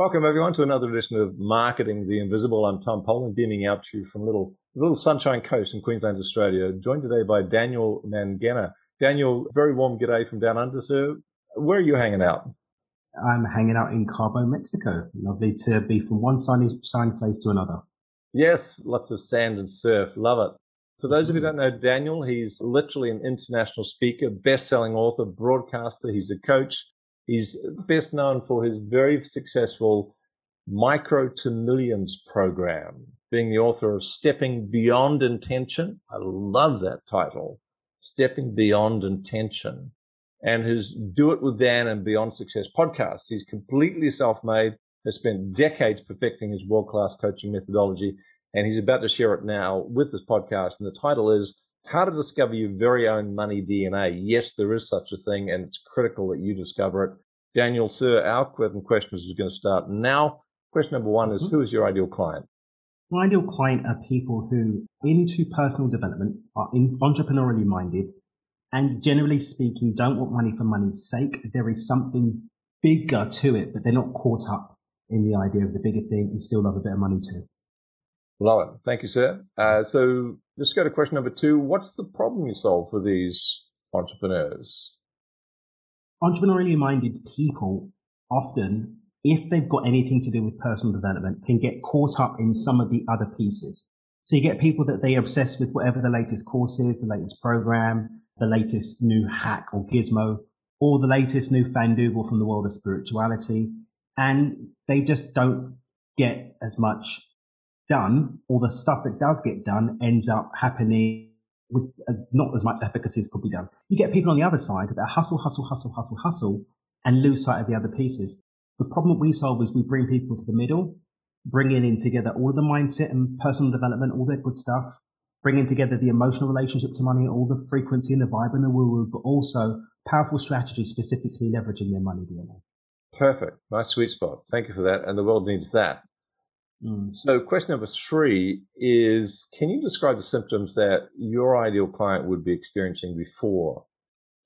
Welcome everyone to another edition of Marketing the Invisible. I'm Tom Poland, beaming out to you from little little Sunshine Coast in Queensland, Australia. Joined today by Daniel Mangena. Daniel, very warm g'day from down under, sir. Where are you hanging out? I'm hanging out in Cabo, Mexico. Lovely to be from one sunny, sunny place to another. Yes, lots of sand and surf. Love it. For those of you who don't know Daniel, he's literally an international speaker, best-selling author, broadcaster. He's a coach. He's best known for his very successful Micro to Millions program, being the author of Stepping Beyond Intention. I love that title, Stepping Beyond Intention, and his Do It with Dan and Beyond Success podcast. He's completely self-made, has spent decades perfecting his world-class coaching methodology, and he's about to share it now with this podcast. And the title is how to discover your very own money DNA. Yes, there is such a thing, and it's critical that you discover it. Daniel, sir, our question questions is going to start now. Question number one is mm-hmm. Who is your ideal client? My ideal client are people who, into personal development, are in, entrepreneurially minded, and generally speaking, don't want money for money's sake. There is something bigger to it, but they're not caught up in the idea of the bigger thing and still love a bit of money too. Love it. Thank you, sir. Uh, so let's go to question number two. What's the problem you solve for these entrepreneurs? Entrepreneurially minded people often, if they've got anything to do with personal development, can get caught up in some of the other pieces. So you get people that they obsess with whatever the latest course is, the latest program, the latest new hack or gizmo, or the latest new fandoogle from the world of spirituality. And they just don't get as much done, or the stuff that does get done ends up happening with not as much efficacy as could be done. You get people on the other side that hustle, hustle, hustle, hustle, hustle, and lose sight of the other pieces. The problem we solve is we bring people to the middle, bringing in together all of the mindset and personal development, all that good stuff, bringing together the emotional relationship to money, all the frequency and the vibe and the woo woo, but also powerful strategy specifically leveraging their money DNA. Perfect. Nice sweet spot. Thank you for that. And the world needs that. Mm. So, question number three is Can you describe the symptoms that your ideal client would be experiencing before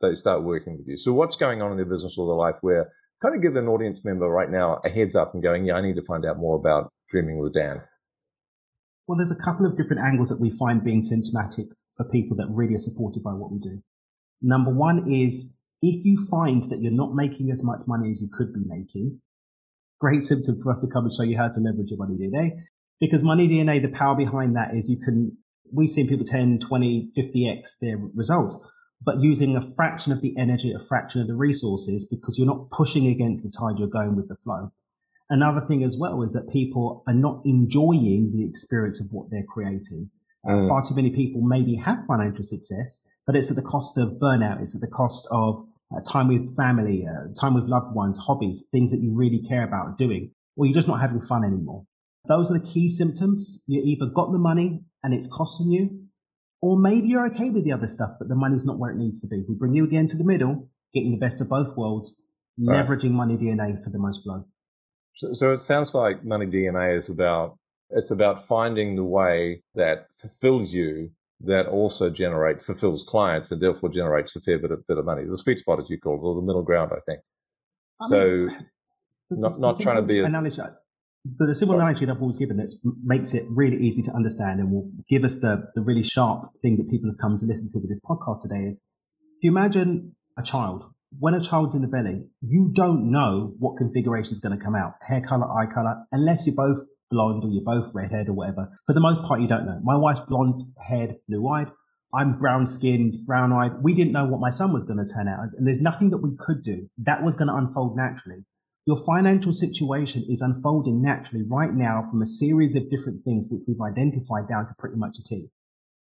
they start working with you? So, what's going on in their business or their life where kind of give an audience member right now a heads up and going, Yeah, I need to find out more about Dreaming with Dan? Well, there's a couple of different angles that we find being symptomatic for people that really are supported by what we do. Number one is if you find that you're not making as much money as you could be making, great symptom for us to come and show you how to leverage your money DNA. Because money DNA, the power behind that is you can, we've seen people 10, 20, 50x their results, but using a fraction of the energy, a fraction of the resources, because you're not pushing against the tide, you're going with the flow. Another thing as well is that people are not enjoying the experience of what they're creating. Mm. Far too many people maybe have financial success, but it's at the cost of burnout. It's at the cost of uh, time with family, uh, time with loved ones, hobbies, things that you really care about doing, or you're just not having fun anymore. Those are the key symptoms. You either got the money and it's costing you, or maybe you're okay with the other stuff, but the money's not where it needs to be. We bring you again to the middle, getting the best of both worlds, right. leveraging money DNA for the most flow. So, so it sounds like money DNA is about it's about finding the way that fulfills you that also generate fulfills clients and therefore generates a fair bit of, bit of money. The sweet spot, as you call it, or the middle ground, I think. I so, mean, not the, not trying to be a, analogy, but the simple analogy that I've always given that makes it really easy to understand and will give us the the really sharp thing that people have come to listen to with this podcast today is: if you imagine a child. When a child's in the belly, you don't know what configuration is going to come out, hair color, eye color, unless you're both blonde or you're both redhead or whatever. For the most part, you don't know. My wife's blonde haired, blue eyed. I'm brown skinned, brown eyed. We didn't know what my son was going to turn out as. And there's nothing that we could do. That was going to unfold naturally. Your financial situation is unfolding naturally right now from a series of different things which we've identified down to pretty much a T.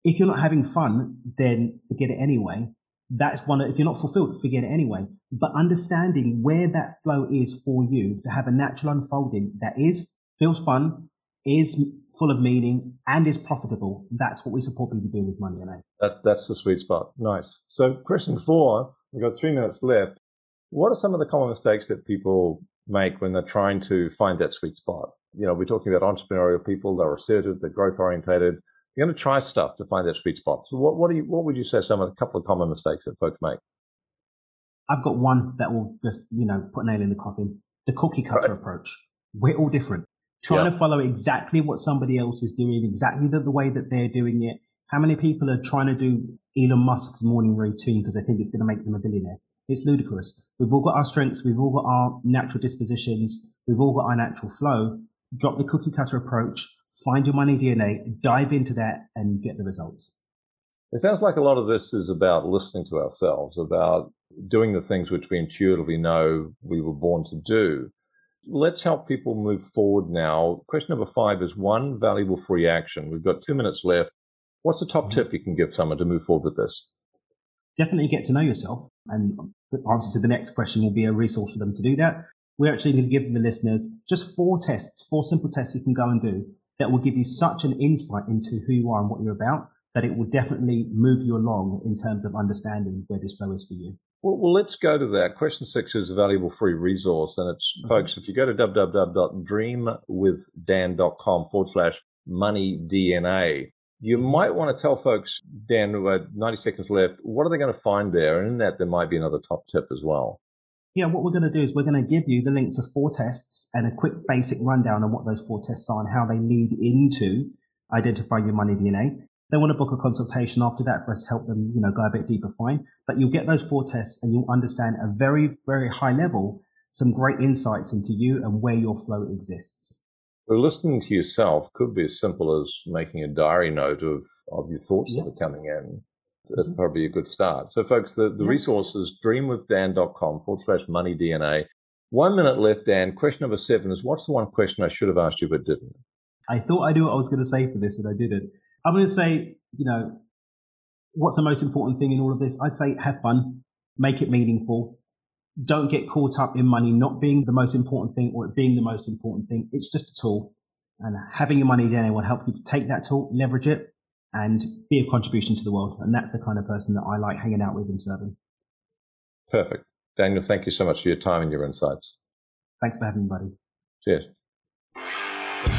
If you're not having fun, then forget it anyway. That's one. If you're not fulfilled, forget it anyway. But understanding where that flow is for you to have a natural unfolding that is feels fun, is full of meaning, and is profitable. That's what we support people do with Money DNA. That's that's the sweet spot. Nice. So, question four. We've got three minutes left. What are some of the common mistakes that people make when they're trying to find that sweet spot? You know, we're talking about entrepreneurial people. They're assertive. They're growth orientated. You're going to try stuff to find that sweet spot. So, what what do you what would you say some of the couple of common mistakes that folks make? I've got one that will just you know put a nail in the coffin. The cookie cutter right. approach We're all different. Trying yeah. to follow exactly what somebody else is doing, exactly the, the way that they're doing it. How many people are trying to do Elon Musk's morning routine because they think it's going to make them a billionaire? It's ludicrous. We've all got our strengths. We've all got our natural dispositions. We've all got our natural flow. Drop the cookie cutter approach, find your money DNA, dive into that and get the results. It sounds like a lot of this is about listening to ourselves, about doing the things which we intuitively know we were born to do. Let's help people move forward now. Question number five is one valuable free action. We've got two minutes left. What's the top mm-hmm. tip you can give someone to move forward with this? Definitely get to know yourself. And the answer to the next question will be a resource for them to do that. We're actually going to give the listeners just four tests, four simple tests you can go and do that will give you such an insight into who you are and what you're about that it will definitely move you along in terms of understanding where this flow is for you. Well, well, let's go to that. Question six is a valuable free resource. And it's, mm-hmm. folks, if you go to www.dreamwithdan.com forward slash money DNA, you might want to tell folks, Dan, uh, 90 seconds left, what are they going to find there? And in that, there might be another top tip as well. Yeah, what we're going to do is we're going to give you the link to four tests and a quick basic rundown on what those four tests are and how they lead into identifying your money DNA. They want to book a consultation after that for us to help them, you know, go a bit deeper, fine. But you'll get those four tests and you'll understand a very, very high level some great insights into you and where your flow exists. So listening to yourself could be as simple as making a diary note of, of your thoughts yeah. that are coming in. That's mm-hmm. probably a good start. So folks, the, the yeah. resource is dreamwithdan.com forward slash money DNA. One minute left, Dan. Question number seven is what's the one question I should have asked you but didn't? I thought I knew what I was going to say for this and I didn't. I'm going to say, you know, what's the most important thing in all of this? I'd say have fun, make it meaningful, don't get caught up in money not being the most important thing or it being the most important thing. It's just a tool. And having your money DNA will help you to take that tool, leverage it, and be a contribution to the world. And that's the kind of person that I like hanging out with and serving. Perfect. Daniel, thank you so much for your time and your insights. Thanks for having me, buddy. Cheers.